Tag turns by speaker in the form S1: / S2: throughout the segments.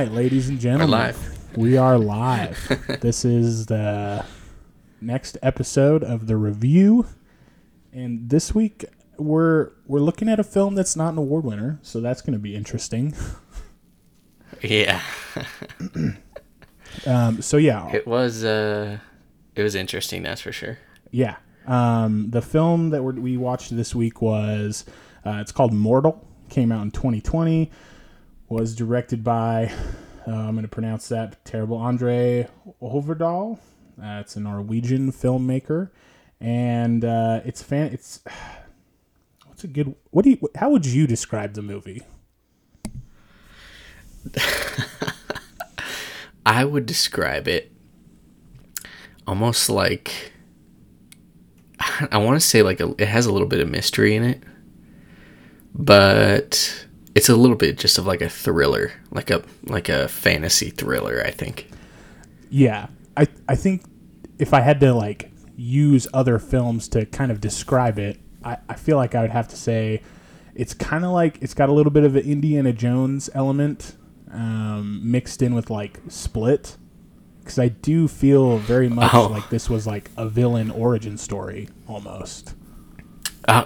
S1: right.
S2: Ladies and gentlemen.
S1: live.
S2: We are live. this is the next episode of the review. And this week we're we're looking at a film that's not an award winner, so that's going to be interesting.
S1: Yeah.
S2: Um, so yeah,
S1: It was uh it was interesting, that's for sure.
S2: yeah. Um, the film that we're, we watched this week was uh, it's called Mortal. Came out in 2020. Was directed by uh, I'm going to pronounce that terrible André Øvredal. Uh, a Norwegian filmmaker, and uh, it's fan. It's what's a good. What do you? How would you describe the movie?
S1: I would describe it almost like I want to say like a, it has a little bit of mystery in it, but it's a little bit just of like a thriller, like a like a fantasy thriller. I think.
S2: Yeah, I I think if I had to like use other films to kind of describe it, I, I feel like I would have to say it's kind of like it's got a little bit of an Indiana Jones element um, mixed in with like Split, because I do feel very much
S1: Oh.
S2: like this was like a villain origin story almost.
S1: Uh,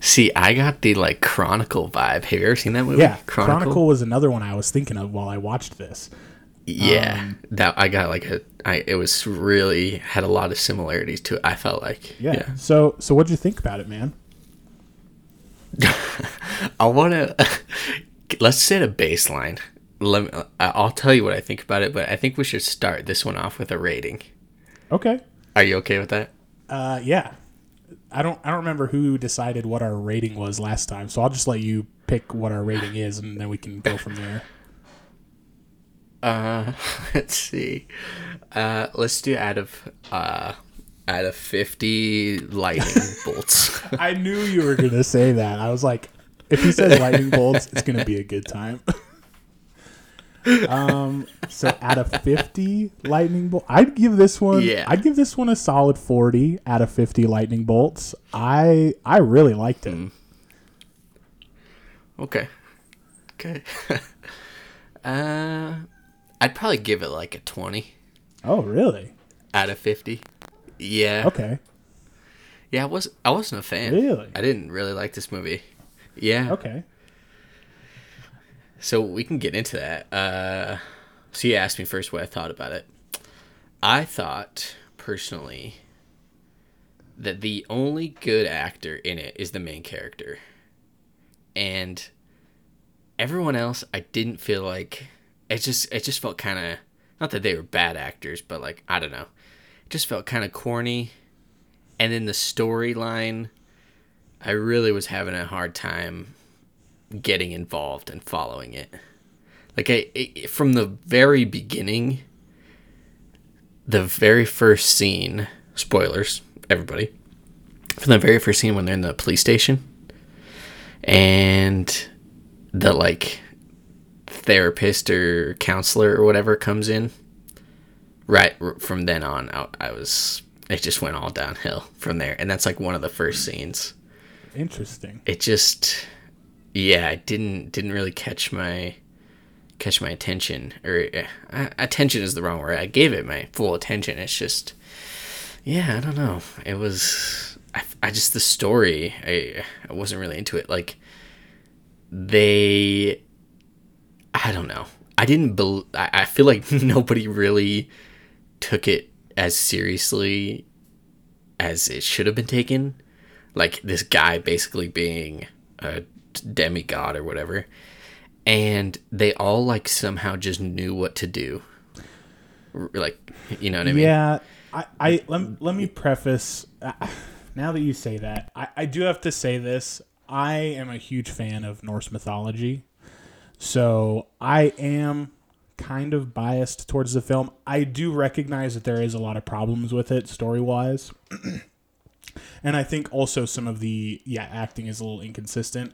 S1: see, I got the like Chronicle vibe. Have you ever seen that movie?
S2: Yeah, Chronicle? was another one I was thinking of while I watched this.
S1: Yeah,
S2: Um,
S1: that I got like a. I it was really had a lot of similarities to it. I felt like.
S2: Yeah. So so what'd you think about it, man?
S1: I want to let's set a baseline. Let me, I'll tell you what I think about it, but I think we should start this one off with a rating.
S2: Okay.
S1: Are you okay with that?
S2: Uh, yeah. I don't. I don't remember who decided what our rating was last time, so I'll just let you pick what our rating is, and then we can go from there.
S1: Uh, let's see. Uh, let's do out of uh, out of fifty lightning bolts.
S2: I knew you were gonna say that. I was like, if he says lightning bolts, it's gonna be a good time. um. So out of fifty lightning bolt, I'd give this one.
S1: Yeah.
S2: I'd give this one a solid forty out of fifty lightning bolts. I I really liked it.
S1: okay. Okay. uh, I'd probably give it like a 20.
S2: Oh, really?
S1: out of fifty. Yeah.
S2: Okay.
S1: Yeah, I was I wasn't a fan.
S2: Really?
S1: I didn't really like this movie. Yeah.
S2: Okay.
S1: So we can get into that. Uh, so you asked me first what I thought about it. I thought personally that the only good actor in it is the main character, and everyone else I didn't feel like it just it just felt kind of not that they were bad actors, but like I don't know, it just felt kind of corny. And then the storyline, I really was having a hard time getting involved and following it. Like I, I from the very beginning, the very first scene, spoilers, everybody. From the very first scene when they're in the police station and the like therapist or counselor or whatever comes in, right from then on I, I was it just went all downhill from there and that's like one of the first scenes
S2: Interesting.
S1: it just yeah it didn't didn't really catch my catch my attention or uh, attention is the wrong word. I gave it my full attention. It's just yeah i don't know. It was i, I just the story I, I wasn't really into it. Like they i don't know. I didn't bel I, I feel like nobody really took it as seriously as it should have been taken. Like this guy basically being a demigod or whatever and they all like somehow just knew what to do like you know what i mean
S2: Yeah, I, I let, let me preface. Uh, now that you say that, I, I do have to say this. I am a huge fan of Norse mythology, so I am kind of biased towards the film. I do recognize that there is a lot of problems with it story wise. And I think also some of the yeah acting is a little inconsistent.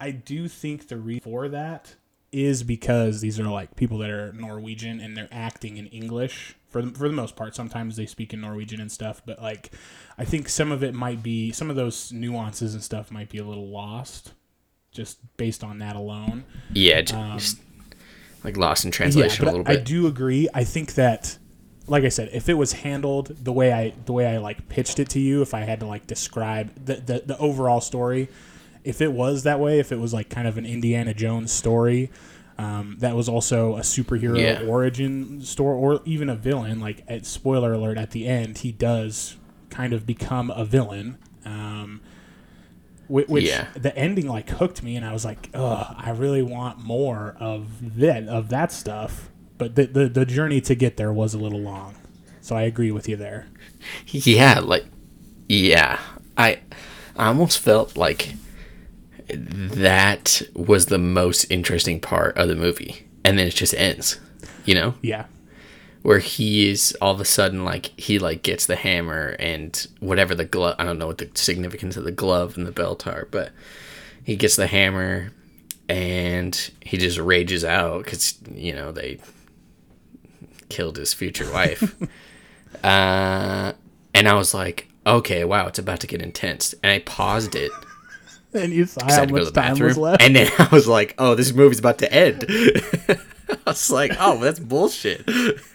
S2: I do think the reason for that is because these are like people that are Norwegian and they're acting in English for the, for the most part. Sometimes they speak in Norwegian and stuff, but like I think some of it might be some of those nuances and stuff might be a little lost just based on that alone.
S1: yeah
S2: Um,
S1: just- like lost in translation
S2: yeah,
S1: a little bit.
S2: I do agree. I think that, like I said, if it was handled the way I the way I like pitched it to you, if I had to like describe the the, the overall story, if it was that way, if it was like kind of an Indiana Jones story. Um, that was also a superhero
S1: Yeah.
S2: origin story, or even a villain. Like, at, spoiler alert, at the end, he does kind of become a villain. Um, whi- which
S1: Yeah.
S2: the ending like hooked me, and I was like, "Ugh, I really want more of that of that stuff." But the, the the journey to get there was a little long, so I agree with you there.
S1: Yeah, like yeah. I I almost felt like that was the most interesting part of the movie. And then it just ends. You know?
S2: Yeah,
S1: Where he is all of a sudden like he like gets the hammer and whatever the glove I don't know what the significance of the glove and the belt are, but he gets the hammer and he just rages out because you know they killed his future wife. uh, and I was like, okay, wow, it's about to get intense. And I paused it.
S2: And you saw how
S1: had to go to
S2: much time
S1: bathroom.
S2: was left.
S1: And then I was like, oh, this movie's about to end. I was like, oh, that's bullshit.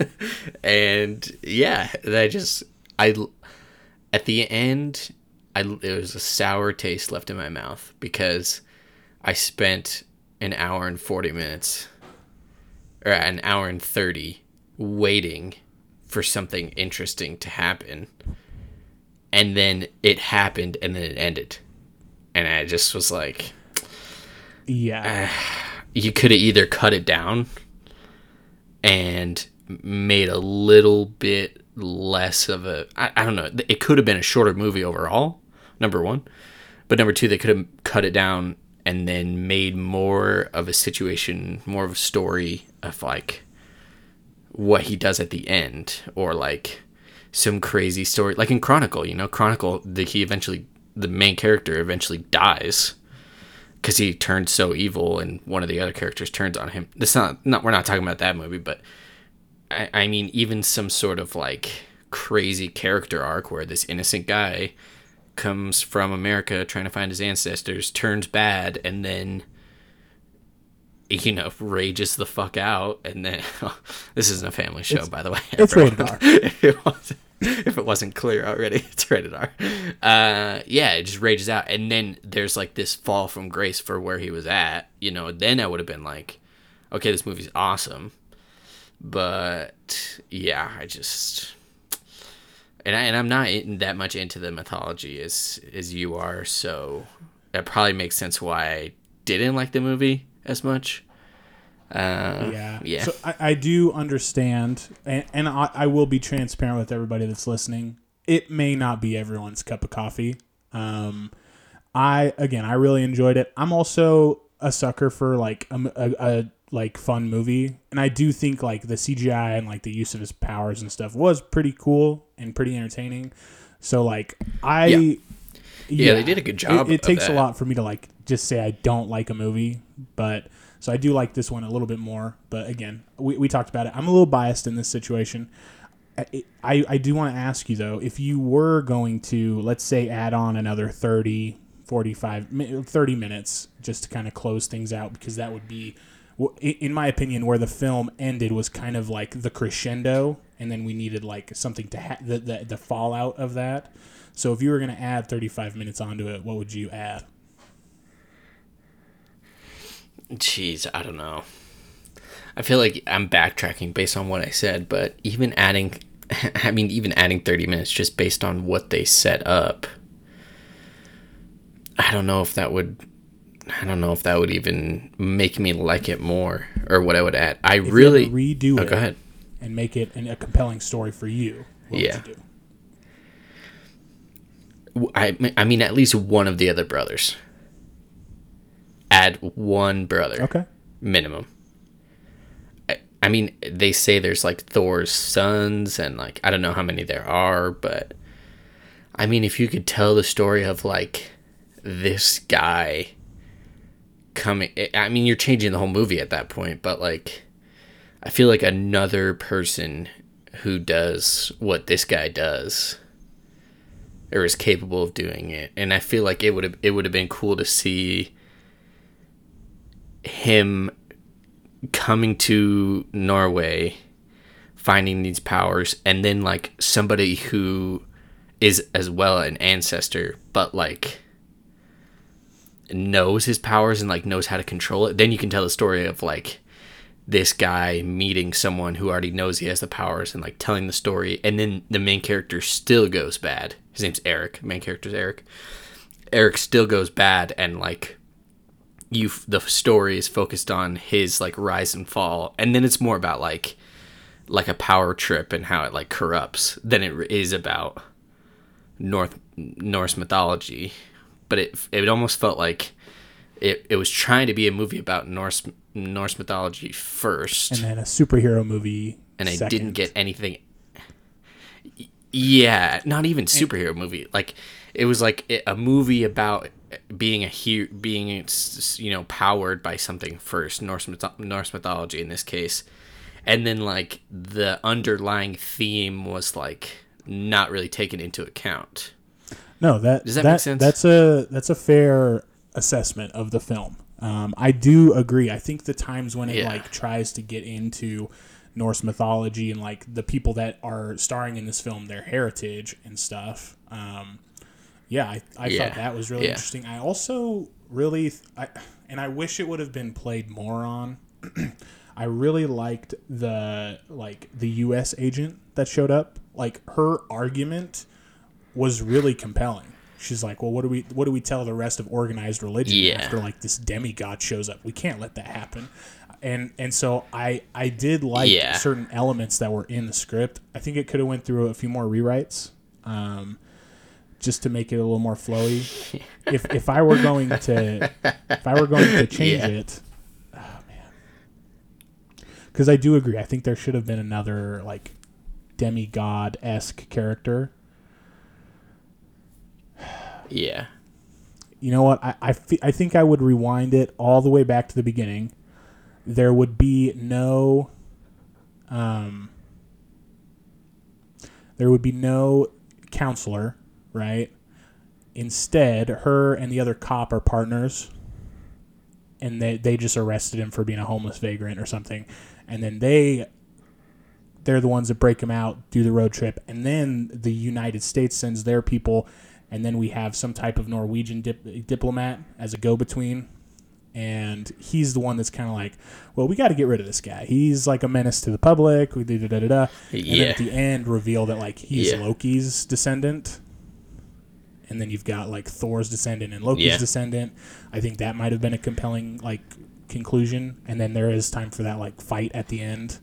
S1: and yeah, I just, I, at the end, I, there was a sour taste left in my mouth because I spent an hour and 40 minutes or an hour and 30 waiting for something interesting to happen. And then it happened and then it ended. And I just was like,
S2: yeah, eh,
S1: you could have either cut it down and made a little bit less of a I, I don't know it could have been a shorter movie overall number one. But number two they could have cut it down and then made more of a situation more of a story of like what he does at the end or like some crazy story like in chronicle you know chronicle that he eventually the main character eventually dies because he turned so evil and one of the other characters turns on him this not not we're not talking about that movie but I, I mean even some sort of like crazy character arc where this innocent guy comes from america trying to find his ancestors turns bad and then you know rages the fuck out and then this isn't a family show by the way
S2: it's rated R.
S1: it wasn't if it wasn't clear already it's rated r. Uh yeah it just rages out. And then there's like this fall from grace for where he was at you know then i would have been like okay this movie's awesome. But yeah i just and, I, and i'm not that much into the mythology as as you are so that probably makes sense why i didn't like the movie as much uh
S2: yeah,
S1: yeah
S2: So I, I do understand, and, and I, I will be transparent with everybody that's listening. It may not be everyone's cup of coffee. Um, I again, I really enjoyed it. I'm also a sucker for like a, a, a like fun movie, and I do think like the CGI and like the use of his powers and stuff was pretty cool and pretty entertaining. So like I.
S1: Yeah. Yeah, they did a good job
S2: It, it takes a lot for me to like just say I don't like a movie, but so I do like this one a little bit more. But again, we, we talked about it. I'm a little biased in this situation. I, I, I do want to ask you though, if you were going to, let's say, add on another 30, 45, mi- 30 minutes just to kind of close things out, because that would be, in my opinion, where the film ended was kind of like the crescendo, and then we needed like something to ha- the, the the fallout of that. So if you were going to add 35 minutes onto it, what would you add?
S1: Jeez, I don't know. I feel like I'm backtracking based on what I said, but even adding, I mean, even adding 30 minutes just based on what they set up, I don't know if that would, I don't know if that would even make me like it more or what I would add. I
S2: If
S1: really,
S2: redo
S1: oh,
S2: it
S1: go ahead.
S2: and make it an, a compelling story for you. What
S1: Yeah.
S2: you do?
S1: I, I mean, at least one of the other brothers. Add one brother.
S2: Okay.
S1: minimum. I, I mean, they say there's like Thor's sons, and like I don't know how many there are, but I mean, if you could tell the story of like this guy coming, I mean, you're changing the whole movie at that point, but like, I feel like another person who does what this guy does or is capable of doing it, and I feel like it would have it would have been cool to see him coming to Norway, finding these powers, and then like somebody who is as well an ancestor, but like knows his powers and like knows how to control it, then you can tell the story of like this guy meeting someone who already knows he has the powers and like telling the story and then the main character still goes bad. His name's Eric. Main character's Eric. Eric still goes bad and like you the story is focused on his like rise and fall and then it's more about like like a power trip and how it like corrupts than it is about North Norse mythology but it it almost felt like it, it was trying to be a movie about Norse Norse mythology first,
S2: and then a superhero movie.
S1: And I didn't get anything. Yeah, not even superhero and, movie. Like it was like a movie about being a hero, being you know powered by something first, Norse myth- Norse mythology in this case, and then like the underlying theme was like not really taken into account.
S2: No, that does that, that make sense? That's a that's a fair assessment of the film. Um, I do agree. I think the times when it yeah. like tries to get into Norse mythology and like the people that are starring in this film, their heritage and stuff. Um, yeah, I, I yeah. thought that was really yeah. interesting. I also really, I, and I wish it would have been played more on. I really liked the like the U.S. agent that showed up. Like her argument was really compelling. She's like, well, what do we what do we tell the rest of organized religion yeah. after like this demigod shows up? We can't let that happen. And and so I I did like yeah. certain elements that were in the script. I think it could have went through a few more rewrites. Um, just to make it a little more flowy. if if I were going to if I were going to change yeah. it, oh man. Because I do agree. I think there should have been another like demigod esque character
S1: yeah.
S2: You know what? I, I, I think I would rewind it all the way back to the beginning. There would be no. Um, there would be no counselor, right? Instead, her and the other cop are partners, and they, they just arrested him for being a homeless vagrant or something. And then they they're the ones that break him out, do the road trip, and then the United States sends their people and then we have some type of Norwegian dip- diplomat as a go-between, and he's the one that's kind of like, well, we got to get rid of this guy. He's like a menace to the public. We da da da da. And then at the end, reveal that like he's yeah. Loki's descendant. And then you've got like Thor's descendant and Loki's yeah. descendant. I think that might have been a compelling like conclusion. And then there is time for that like fight at the end.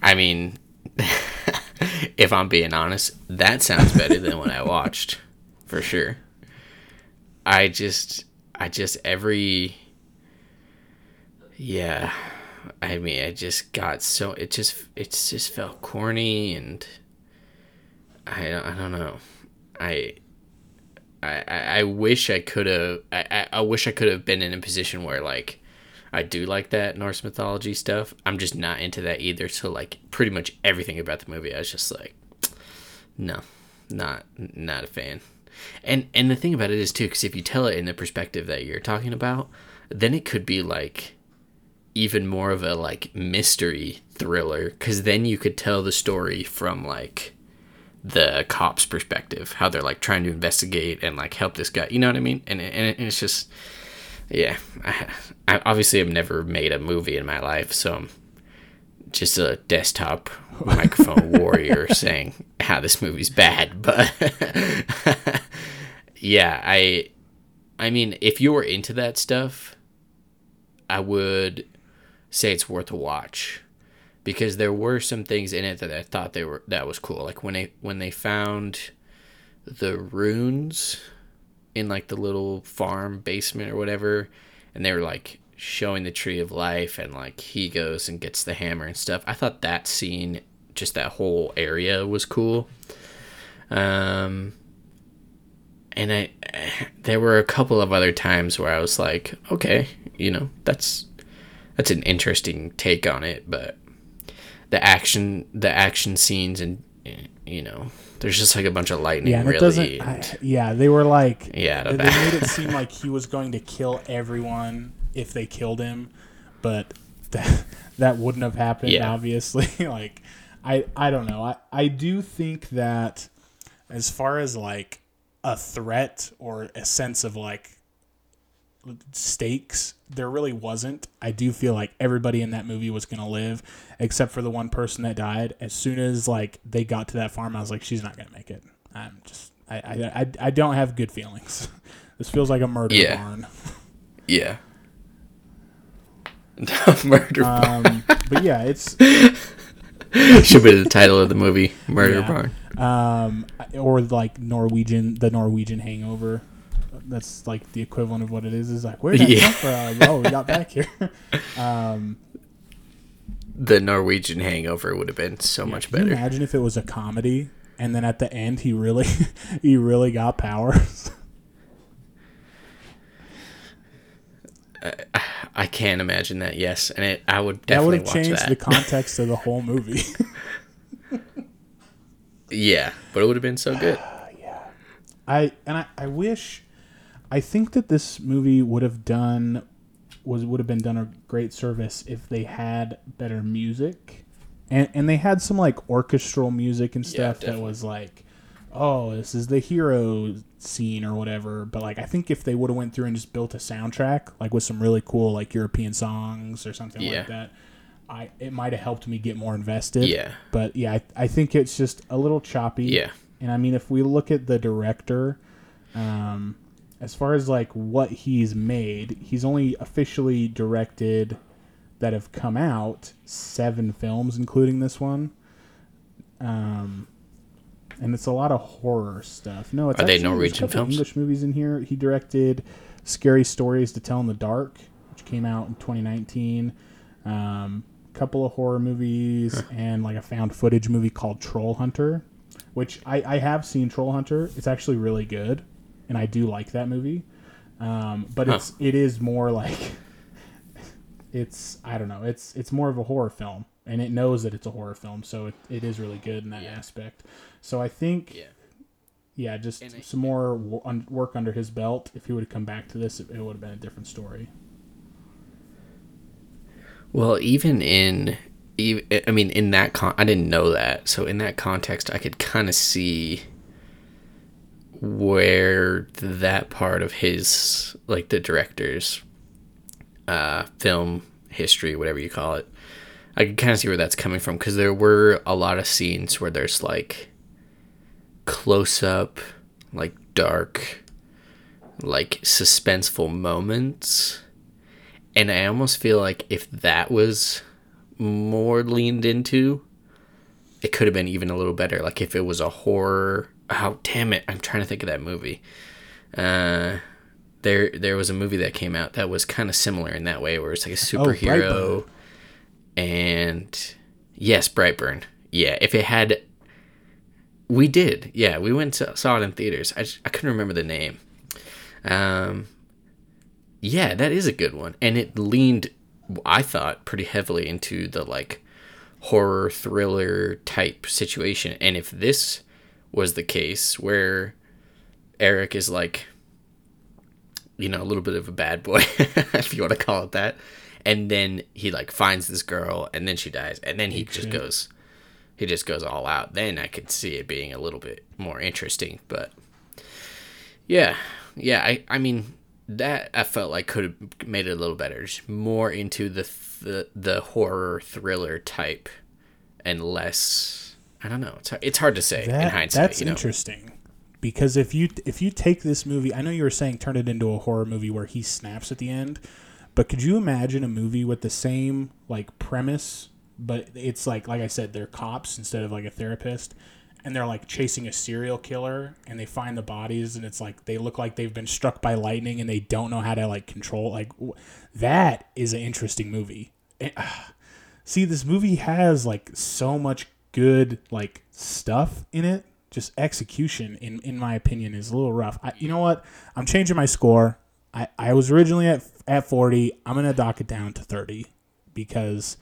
S1: I mean, if I'm being honest, that sounds better than what I watched, for sure. I just, I just every, yeah, I mean, I just got so it just it just felt corny and I I don't know, I. I, I wish I could have I, I wish I could have been in a position where like I do like that Norse mythology stuff. I'm just not into that either. So like pretty much everything about the movie, I was just like, no, not not a fan. And and the thing about it is too, because if you tell it in the perspective that you're talking about, then it could be like even more of a like mystery thriller. Because then you could tell the story from like the cops' perspective, how they're like trying to investigate and like help this guy. You know what I mean? And and it's just yeah, I, I obviously have never made a movie in my life, so I'm just a desktop microphone warrior saying how this movie's bad. But yeah, I, I mean, if you were into that stuff, I would say it's worth a watch because there were some things in it that I thought they were that was cool. Like when they when they found the runes in like the little farm basement or whatever, and they were like showing the tree of life, and like he goes and gets the hammer and stuff. I thought that scene, just that whole area, was cool. Um, and I, there were a couple of other times where I was like, okay, you know, that's that's an interesting take on it, but the action the action scenes and eh, you know, there's just like a bunch of lightning.
S2: Yeah,
S1: really.
S2: I, yeah, they were like,
S1: Yeah,
S2: they they made it seem like he was going to kill everyone if they killed him, but that that wouldn't have happened.
S1: Yeah.
S2: Obviously, like I I don't know. I I do think that as far as like a threat or a sense of like stakes there really wasn't i do feel like everybody in that movie was going to live except for the one person that died as soon as like they got to that farm i was like she's not going to make it i'm just I, I i i don't have good feelings this feels like a murder
S1: Yeah.
S2: barn
S1: yeah. Murder
S2: um but yeah it's
S1: should be the title of the movie. Murder
S2: Yeah.
S1: Barn.
S2: um or like norwegian the norwegian hangover that's like the equivalent of what it is is like where did that
S1: Yeah.
S2: come from oh we got back here um
S1: The Norwegian Hangover would have been so much
S2: Can you
S1: better.
S2: imagine if it was a comedy and then at the end he really he really got powers?
S1: I can't imagine that. Yes, and it, I would
S2: that would
S1: definitely
S2: have changed
S1: that.
S2: the context of the whole movie.
S1: yeah, but it would have been so good.
S2: yeah, I and I, I wish I think that this movie would have done was would have been done a great service if they had better music. And and they had some like orchestral music and
S1: Yeah,
S2: stuff that was like oh, this is the hero scene or whatever. But like I think if they would have went through and just built a soundtrack like with some really cool like European songs or something
S1: Yeah.
S2: like that, I it might have helped me get more invested.
S1: Yeah.
S2: But yeah, I, I think it's just a little choppy.
S1: Yeah.
S2: And I mean, if we look at the director, um, as far as like what he's made, he's only officially directed that have come out seven films, including this one. Um, and it's a lot of horror stuff. No, it's
S1: Are they
S2: actually- a
S1: Norwegian films?
S2: English movies in here. He directed "Scary Stories to Tell in the Dark," which came out in 2019. Um, a couple of horror movies and like a found footage movie called Troll Hunter, which I, I have seen Troll Hunter. It's actually really good, and I do like that movie. Um, but
S1: Huh.
S2: it's it is more like it's I don't know. It's it's more of a horror film, and it knows that it's a horror film, so it, it is really good in that
S1: Yeah.
S2: aspect. So I think
S1: Yeah.
S2: yeah, just
S1: And
S2: some more wo- work under his belt. If he would have come back to this, it, it would have been a different story.
S1: Well, even in, I mean, in that con, I didn't know that. So in that context, I could kind of see where that part of his, like the director's, uh, film history, whatever you call it, I can kind of see where that's coming from because there were a lot of scenes where there's like close up, like dark, like suspenseful moments and I almost feel like if that was more leaned into, it could have been even a little better. Like if it was a horror. Oh damn it! I'm trying to think of that movie. Uh, there there was a movie that came out that was kind of similar in that way, where it's like a superhero,
S2: Brightburn.
S1: and yes, Brightburn. Yeah, if it had, we did. Yeah, we went to, saw it in theaters. I just, I couldn't remember the name. Um, yeah, that is a good one. And it leaned, I thought, pretty heavily into the like horror thriller type situation. And if this was the case where Eric is like, you know, a little bit of a bad boy, if you want to call it that, and then he like finds this girl and then she dies, and then he just goes, he just goes all out, then I could see it being a little bit more interesting. But yeah, yeah, I, I mean, that I felt like could have made it a little better, just more into the the, the horror thriller type, and less. I don't know. It's hard, it's hard to say in hindsight.
S2: that's
S1: you know?
S2: interesting because if you if you take this movie, I know you were saying turn it into a horror movie where he snaps at the end, but could you imagine a movie with the same like premise, but it's like like I said, they're cops instead of like a therapist, and they're like chasing a serial killer, and they find the bodies, and it's like they look like they've been struck by lightning, and they don't know how to like control. Like w- that is an interesting movie. Eh, ah. See, this movie has like so much good like stuff in it. Just execution, in in my opinion, is a little rough. I, you know what? I'm changing my score. I, I was originally at at 40. I'm gonna dock it down to 30 because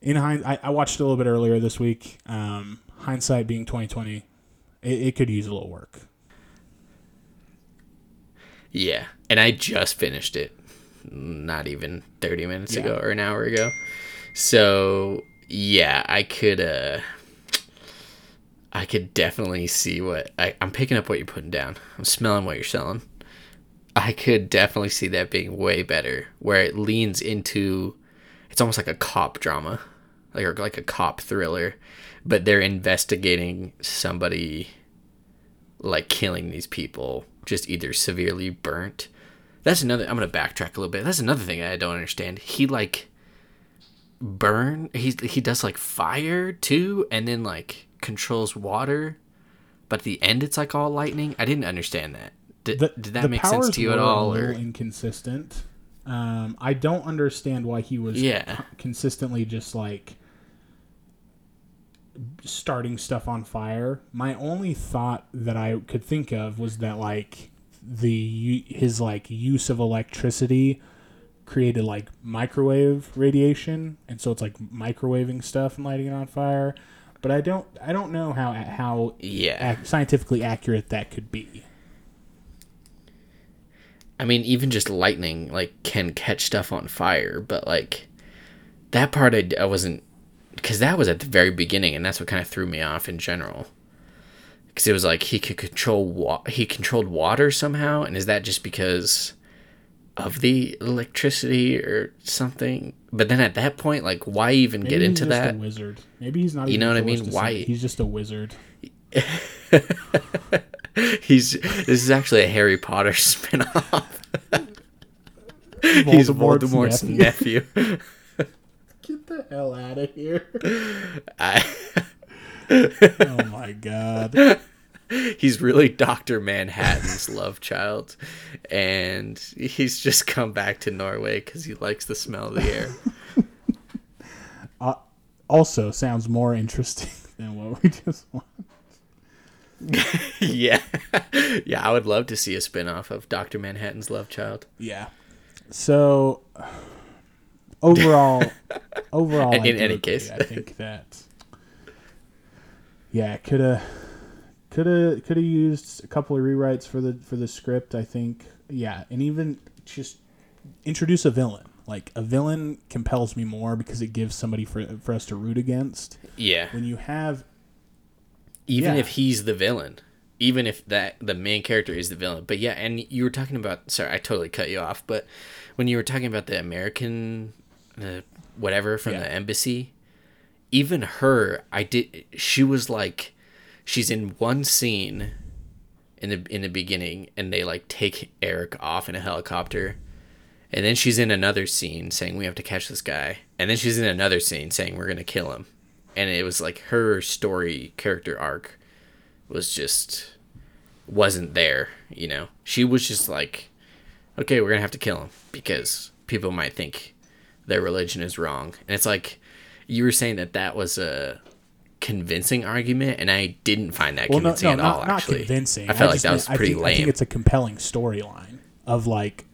S2: in hind I, I watched a little bit earlier this week. Um, hindsight being twenty twenty, it, it could use a little work.
S1: Yeah, and I just finished it, not even thirty minutes
S2: Yeah.
S1: ago or an hour ago. So yeah, I could. uh I could definitely see what I, I'm picking up what you're putting down. I'm smelling what you're selling. I could definitely see that being way better, where it leans into. It's almost like a cop drama, like or like a cop thriller, but they're investigating somebody like killing these people, just either severely burnt. That's another. I'm gonna backtrack a little bit. That's another thing I don't understand. He like burn. He he does like fire too, and then like controls water. But at the end, it's like all lightning. I didn't understand that. Did,
S2: The,
S1: did that make sense to you at all? Or
S2: inconsistent. Um, I don't understand why he was
S1: Yeah.
S2: consistently just like starting stuff on fire. My only thought that I could think of was that like the his like use of electricity created like microwave radiation, and so it's like microwaving stuff and lighting it on fire. But I don't I don't know how how
S1: yeah,
S2: ac- scientifically accurate that could be.
S1: I mean, even just lightning like can catch stuff on fire, but like that part I, I wasn't because that was at the very beginning, and that's what kind of threw me off in general. Because it was like he could control wa- he controlled water somehow, and is that just because of the electricity or something? But then at that point, like, why even
S2: Maybe
S1: get
S2: he's
S1: into
S2: just
S1: that?
S2: A wizard. Maybe he's not.
S1: You know what I mean? Why-
S2: say. He's just a wizard.
S1: He's this is actually a Harry Potter spinoff. He's
S2: Voldemort's
S1: Voldemort's nephew.
S2: Get the hell out of here!
S1: I,
S2: oh my god!
S1: he's really Doctor Manhattan's love child, and he's just come back to Norway because he likes the smell of the air.
S2: Uh, also, sounds more interesting than what we just want.
S1: yeah, yeah, I would love to see a spinoff of Doctor Manhattan's love child.
S2: Yeah. So overall, overall,
S1: In
S2: I do
S1: any
S2: agree.
S1: case.
S2: I think that yeah, it could have could have could have used a couple of rewrites for the for the script. I think yeah, and even just introduce a villain. Like a villain compels me more because it gives somebody for for us to root against.
S1: Yeah,
S2: When you have
S1: even
S2: Yeah.
S1: if he's the villain even if that the main character is the villain but yeah and you were talking about sorry i totally cut you off but when you were talking about the american whatever from
S2: Yeah.
S1: the embassy even her i did she was like she's in one scene in the in the beginning and they like take eric off in a helicopter. And then she's in another scene saying we have to catch this guy. And then she's in another scene saying we're gonna kill him. And it was like her story character arc was just wasn't there you know? She was just like okay we're gonna have to kill him because people might think their religion is wrong. And it's like you were saying that that was a convincing argument and i didn't find that
S2: well,
S1: convincing
S2: no,
S1: at
S2: not,
S1: all
S2: not
S1: actually
S2: convincing.
S1: i felt like that
S2: meant-
S1: was
S2: I
S1: pretty
S2: think, I
S1: lame
S2: think it's a compelling storyline of like,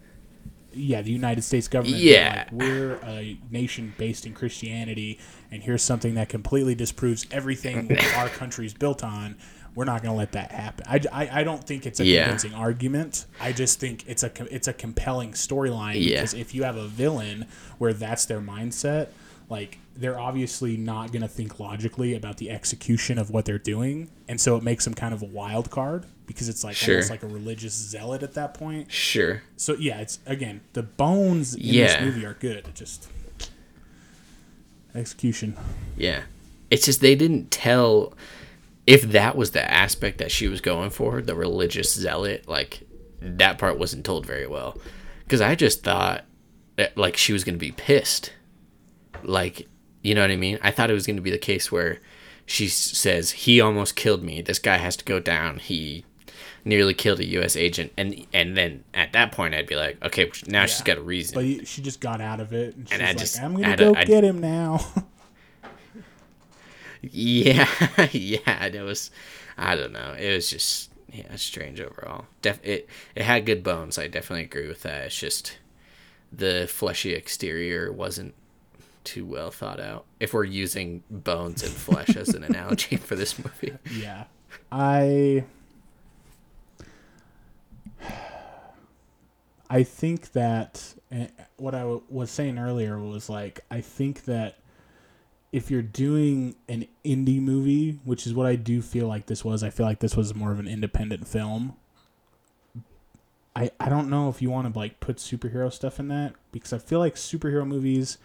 S2: yeah, the United States government.
S1: Yeah.
S2: like, we're a nation based in Christianity, and here's something that completely disproves everything our country's built on. We're not going to let that happen. I, I, I don't think it's a
S1: Yeah.
S2: convincing argument. I just think it's a it's a compelling storyline
S1: Yeah.
S2: because if you have a villain where that's their mindset, like they're obviously not going to think logically about the execution of what they're doing, and so it makes them kind of a wild card because it's like
S1: Sure.
S2: almost like a religious zealot at that point.
S1: sure
S2: So yeah, it's again the bones in this movie are good. It just execution.
S1: Yeah. It's just they didn't tell if that was the aspect that she was going for, the religious zealot, like that part wasn't told very well. Cuz I just thought that, like she was going to be pissed. Like, you know what I mean? I thought it was going to be the case where she says he almost killed me. This guy has to go down. He nearly killed a US agent and and then at that point I'd be like, okay, now she's got a reason.
S2: But he, she just got out of it, and she's
S1: I
S2: like,
S1: just-
S2: "I'm gonna go get him now."
S1: Yeah, yeah, it was. I don't know. It was just yeah, strange overall. Def it it had good bones. I definitely agree with that. It's just the fleshy exterior wasn't too well thought out. If we're using bones and flesh as an analogy for this movie,
S2: yeah, I I think that eh, what I w- was saying earlier was like I think that if you're doing an indie movie, which is what I do feel like this was, I feel like this was more of an independent film. I I don't know if you want to like put superhero stuff in that because I feel like superhero movies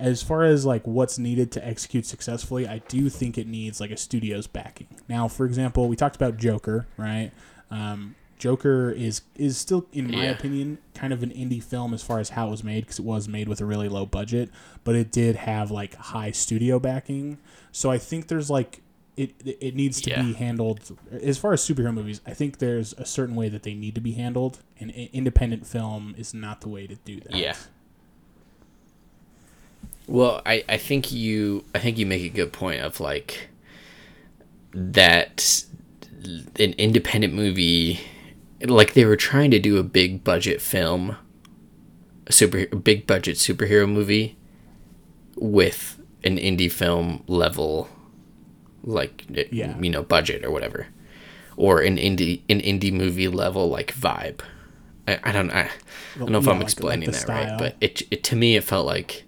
S2: as far as like what's needed to execute successfully, I do think it needs like a studio's backing. Now, for example, we talked about Joker, right? Um, Joker is is still, in my
S1: Yeah.
S2: opinion, kind of an indie film as far as how it was made because it was made with a really low budget, but it did have like high studio backing. So I think there's like it it needs to
S1: Yeah.
S2: be handled as far as superhero movies. I think there's a certain way that they need to be handled, and independent film is not the way to do that.
S1: Yeah. Well, I, I think you I think you make a good point of like that an independent movie like they were trying to do a big budget film a super big budget superhero movie with an indie film level like eh,
S2: Yeah.
S1: you know budget or whatever or an indie an indie movie level like vibe I, I don't I, I don't know if I'm
S2: like-
S1: explaining
S2: like
S1: that right but it, it to me it felt like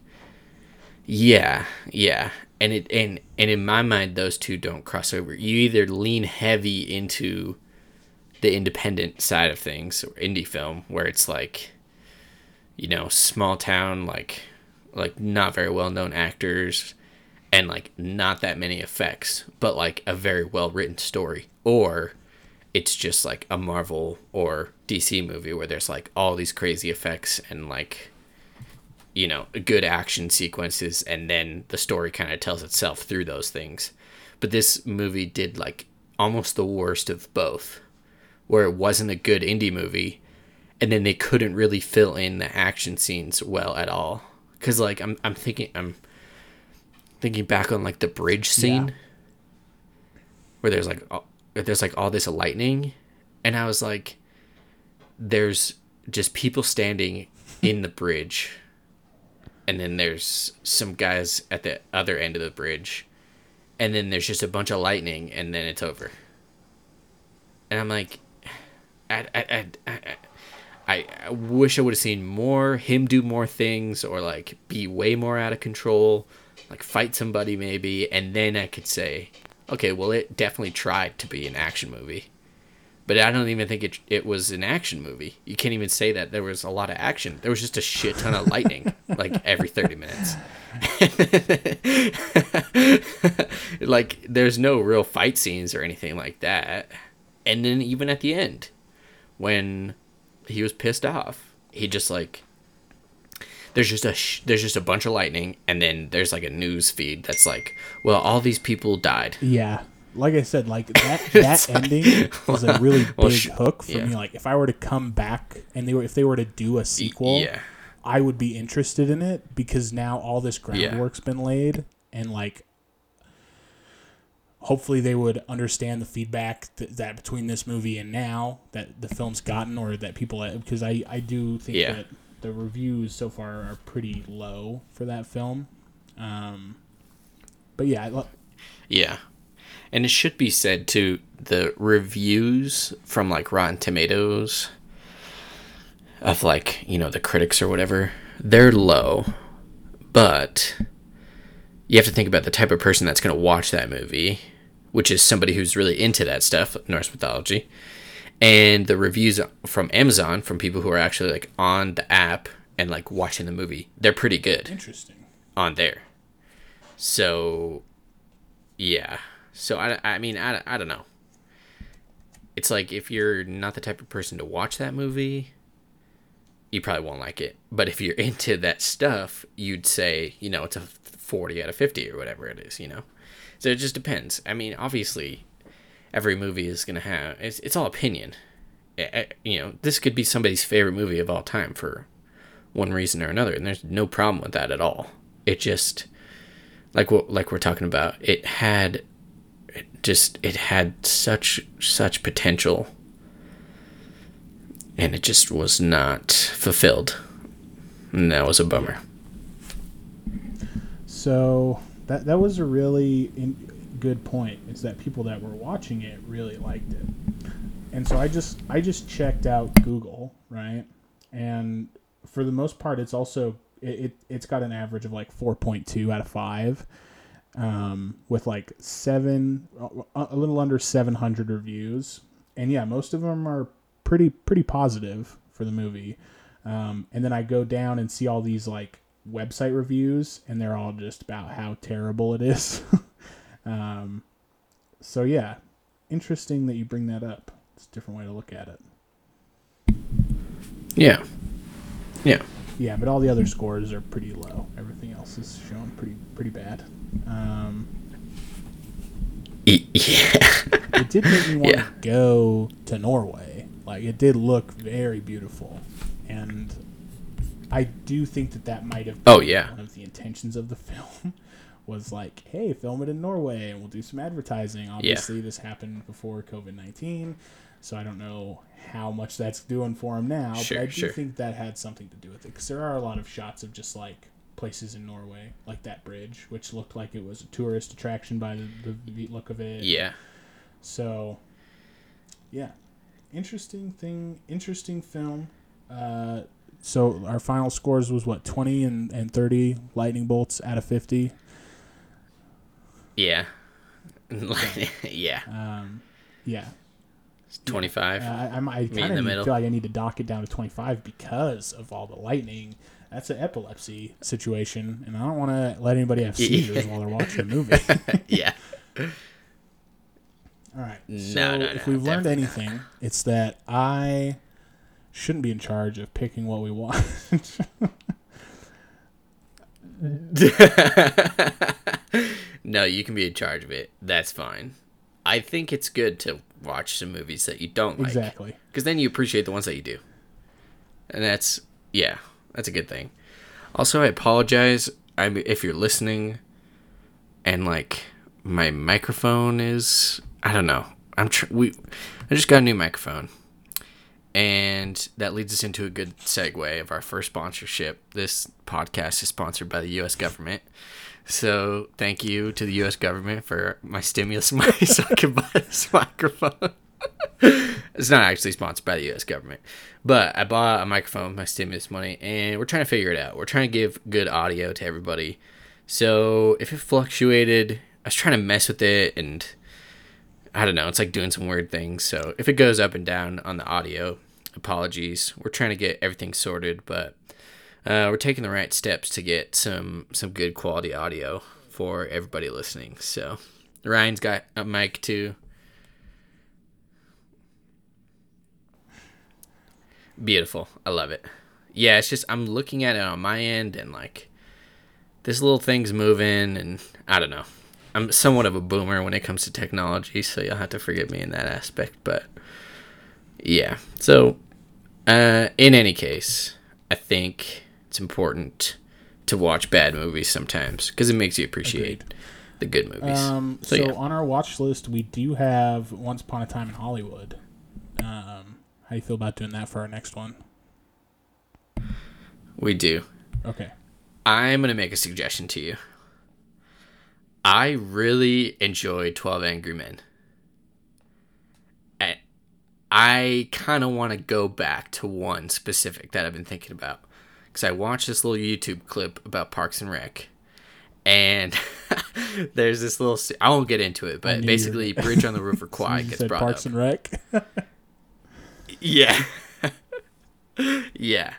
S1: yeah yeah. And it and and in my mind those two don't cross over. You either lean heavy into the independent side of things or indie film where it's like you know small town like like not very well known actors and like not that many effects but like a very well written story. Or it's just like a marvel or dc movie where there's like all these crazy effects and like you know good action sequences and then the story kind of tells itself through those things but this movie did like almost the worst of both where it wasn't a good indie movie and then they couldn't really fill in the action scenes well at all cuz like I'm I'm thinking I'm thinking back on like the bridge scene
S2: Yeah.
S1: where there's like all, where there's like all this lightning and I was like there's just people standing in the bridge and then there's some guys at the other end of the bridge and then there's just a bunch of lightning and then it's over. And i'm like i i i, I, I, wish i would have seen more him do more things or like be way more out of control like fight somebody maybe and then i could say okay well it definitely tried to be an action movie but I don't even think it it was an action movie. You can't even say that there was a lot of action. There was just a shit ton of lightning, like every thirty minutes. like there's no real fight scenes or anything like that. And then even at the end, when he was pissed off, he just like there's just a sh- there's just a bunch of lightning, and then there's like a news feed that's like, well, all these people died.
S2: Yeah. Like I said, like that that ending was a really big
S1: Well, sh-
S2: hook for
S1: yeah.
S2: me. Like if I were to come back and they were if they were to do a sequel,
S1: Yeah.
S2: I would be interested in it because now all this groundwork's been laid and like hopefully they would understand the feedback th- that between this movie and now that the film's gotten or that people because I I do think
S1: Yeah.
S2: that the reviews so far are pretty low for that film. Um but yeah, I lo-
S1: Yeah. And it should be said too, the reviews from like Rotten Tomatoes of like, you know, the critics or whatever, they're low. But you have to think about the type of person that's going to watch that movie, which is somebody who's really into that stuff, Norse mythology. And the reviews from Amazon from people who are actually like on the app and like watching the movie, they're pretty good
S2: interesting.
S1: on there. So, yeah. So I, I mean I, I don't know. It's like if you're not the type of person to watch that movie, you probably won't like it. But if you're into that stuff, you'd say you know it's a forty out of fifty or whatever it is. You know, so it just depends. I mean, obviously, every movie is gonna have it's it's all opinion. Eh, eh, You know, this could be somebody's favorite movie of all time for one reason or another, and there's no problem with that at all. It just like what like we're talking about, it had just it had such such potential and it just was not fulfilled. And that was a bummer.
S2: so that that was a really good point. Is that people that were watching it really liked it, and so I just I just checked out Google right, and for the most part, it's also it, it it's got an average of like four point two out of five, um, with like seven a, little under seven hundred reviews, and yeah, most of them are pretty pretty positive for the movie. Um, and then I go down and see all these like website reviews, and they're all just about how terrible it is. um, so yeah, interesting that you bring that up. It's a different way to look at it.
S1: Yeah. Yeah.
S2: Yeah, but all the other scores are pretty low. Everything else is showing pretty pretty bad. Um,
S1: Yeah.
S2: it did make me want
S1: Yeah.
S2: to go to Norway. Like it did look very beautiful, and I do think that that might have
S1: Oh, yeah.
S2: one of the intentions of the film was like, hey, film it in Norway and we'll do some advertising. Obviously, this happened before COVID nineteen, so I don't know how much that's doing for him now.
S1: Sure,
S2: but I do
S1: sure.
S2: think that had something to do with it because there are a lot of shots of just like places in Norway, like that bridge, which looked like it was a tourist attraction by the, the look of it.
S1: Yeah.
S2: So, yeah, interesting thing, interesting film. Uh, so our final scores was what twenty and, and thirty lightning bolts out of fifty.
S1: Yeah. yeah.
S2: Um, yeah,
S1: 25.
S2: uh, I, I'm- I kind of feel like I need to dock it down to twenty five because of all the lightning. That's an epilepsy situation, and I don't want to let anybody have seizures while they're watching a movie.
S1: yeah.
S2: All right.
S1: No,
S2: So
S1: no,
S2: if we've learned anything, it's that I shouldn't be in charge of picking what we want.
S1: no, you can be in charge of it. That's fine. I think it's good to watch some movies that you don't like.
S2: exactly.
S1: Because then you appreciate the ones that you do. And that's, yeah, that's a good thing. Also, I apologize I if you're listening and like my microphone is, I don't know. I'm tr- we I just got a new microphone. And that leads us into a good segue of our first sponsorship. This podcast is sponsored by the U.S. government. So thank you to the U.S. government for my stimulus money so I can buy this microphone. it's not actually sponsored by the U.S. government, but I bought a microphone with my stimulus money, and we're trying to figure it out. We're trying to give good audio to everybody. So if it fluctuated, I was trying to mess with it, and I don't know. It's like doing some weird things. So if it goes up and down on the audio, apologies. We're trying to get everything sorted, but uh, we're taking the right steps to get some some good quality audio for everybody listening. So Ryan's got a mic too. Beautiful. I love it. Yeah, it's just I'm looking at it on my end and like this little thing's moving and I don't know. I'm somewhat of a boomer when it comes to technology, so you'll have to forgive me in that aspect, but yeah. So uh in any case, I think it's important to watch bad movies sometimes because it makes you appreciate
S2: Agreed.
S1: the good movies.
S2: Um,
S1: so,
S2: so
S1: yeah.
S2: on our watch list, we do have Once Upon a Time in Hollywood. Um, how do you feel about doing that for our next one?
S1: we do.
S2: Okay.
S1: I'm going to make a suggestion to you. I really enjoyed 12 Angry Men. I, I kind of want to go back to one specific that I've been thinking about. Because I watched this little YouTube clip about Parks and Rec. And there's this little I won't get into it, but basically, Bridge on the River Kwai gets brought
S2: Parks
S1: up.
S2: Parks and Rec.
S1: Yeah. yeah.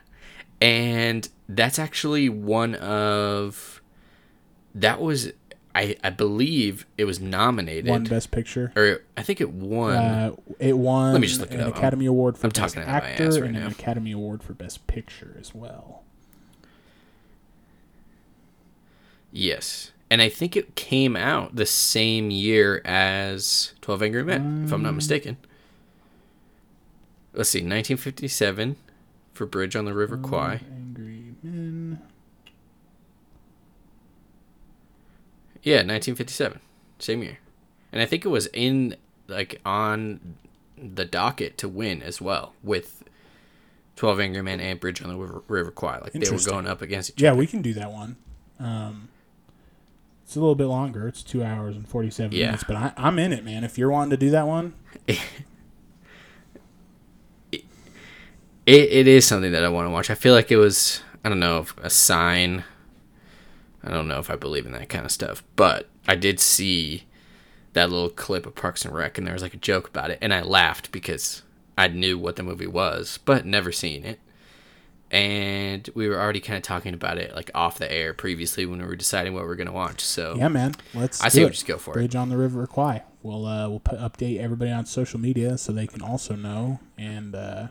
S1: And that's actually one of that was I I believe it was nominated
S2: One Best Picture.
S1: or I think it won.
S2: Uh, it won
S1: Let me just look it
S2: an
S1: up.
S2: Academy Award for
S1: I'm
S2: Best
S1: talking out my
S2: Actor
S1: right
S2: and an. Academy Award for Best Picture as well.
S1: Yes. And I think it came out the same year as 12 Angry Men, if I'm not mistaken. Let's see, 1957 for Bridge on the River Kwai.
S2: Angry Men.
S1: Yeah, 1957. Same year. And I think it was in like on the docket to win as well with 12 Angry Men and Bridge on the River, River Kwai. Like they were going up against each
S2: Yeah,
S1: other.
S2: Yeah, we can do that one. Um, It's a little bit longer. It's two hours and forty seven
S1: Yeah.
S2: minutes, but I, I'm in it, man. If you're wanting to do that one,
S1: it, it is something that I want to watch. I feel like it was I don't know a sign. I don't know if I believe in that kind of stuff, but I did see that little clip of Parks and Rec, and there was like a joke about it, and I laughed because I knew what the movie was, but never seen it. And we were already kind of talking about it like off the air previously when we were deciding what we are gonna watch. So
S2: yeah, man. Let's.
S1: I say we just go for it.
S2: Bridge on the River Kwai. We'll uh, we'll put, update everybody on social media so they can also know. And uh,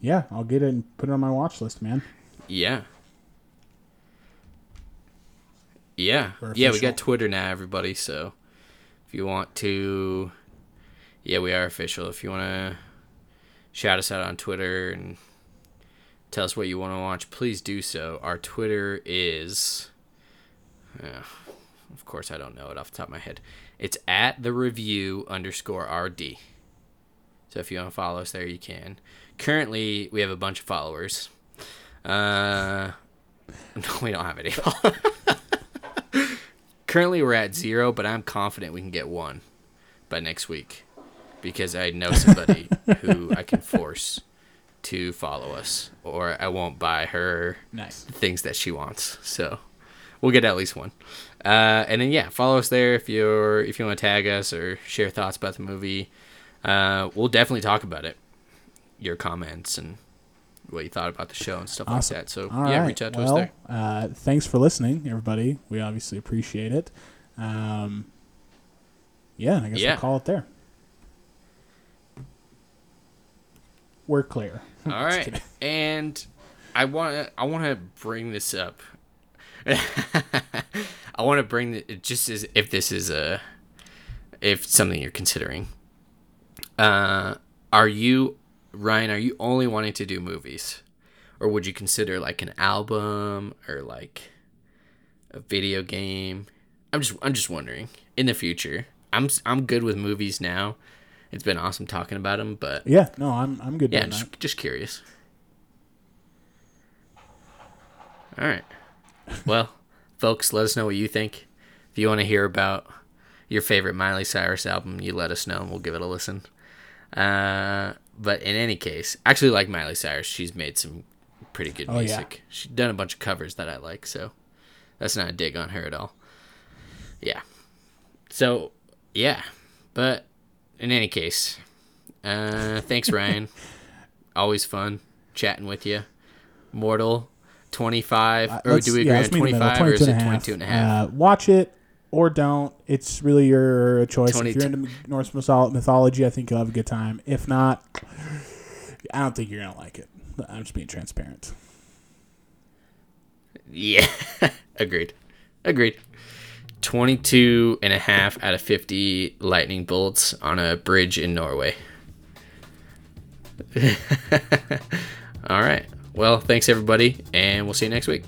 S2: yeah, I'll get it and put it on my watch list, man.
S1: Yeah. Yeah. Yeah, we got Twitter now, everybody. So if you want to, yeah, we are official. If you want to shout us out on Twitter and tell us what you want to watch, please do so. Our Twitter is, uh, of course, I don't know it off the top of my head. It's at the review underscore RD. So if you want to follow us there, you can. Currently, we have a bunch of followers. Uh, no, we don't have any. Currently, we're at zero, but I'm confident we can get one by next week because I know somebody who I can force to follow us, or I won't buy her
S2: Nice.
S1: things that she wants. So we'll get at least one. Uh, and then yeah, follow us there if you're if you want to tag us or share thoughts about the movie. Uh, we'll definitely talk about it. Your comments and what you thought about the show and stuff
S2: Awesome.
S1: like that. So
S2: All
S1: yeah,
S2: right.
S1: reach out to
S2: well,
S1: us there.
S2: Uh, thanks for listening, everybody. We obviously appreciate it. Um, yeah, I guess
S1: Yeah.
S2: we'll call it there. We're clear.
S1: All right,
S2: kidding.
S1: and I want to I want to bring this up. I want to bring it just as if this is a if something you're considering. Uh, are you Ryan? Are you only wanting to do movies, or would you consider like an album or like a video game? I'm just I'm just wondering in the future. I'm I'm good with movies now. It's been awesome talking about them, but
S2: Yeah, no, I'm I'm good
S1: yeah,
S2: that.
S1: just, just curious. All right. Well, folks, let us know what you think. If you want to hear about your favorite Miley Cyrus album, you let us know and we'll give it a listen. Uh, but in any case, actually like Miley Cyrus. She's made some pretty good
S2: Oh, yeah.
S1: music. She's done a bunch of covers that I like, so that's not a dig on her at all. Yeah. So, yeah. But in any case, uh, thanks, Ryan. Always fun chatting with you. Mortal, 25.
S2: Uh,
S1: or do we agree
S2: yeah,
S1: on
S2: let's meet in the middle,
S1: 25 or is
S2: 22
S1: it
S2: and a half.
S1: 22 and a half?
S2: Uh, watch it or don't. It's really your choice. If you're into Norse mythology, I think you'll have a good time. If not, I don't think you're gonna like it. I'm just being transparent.
S1: Yeah. Agreed. Agreed. 22 and a half out of 50 lightning bolts on a bridge in Norway. All right. Well, thanks everybody, and we'll see you next week.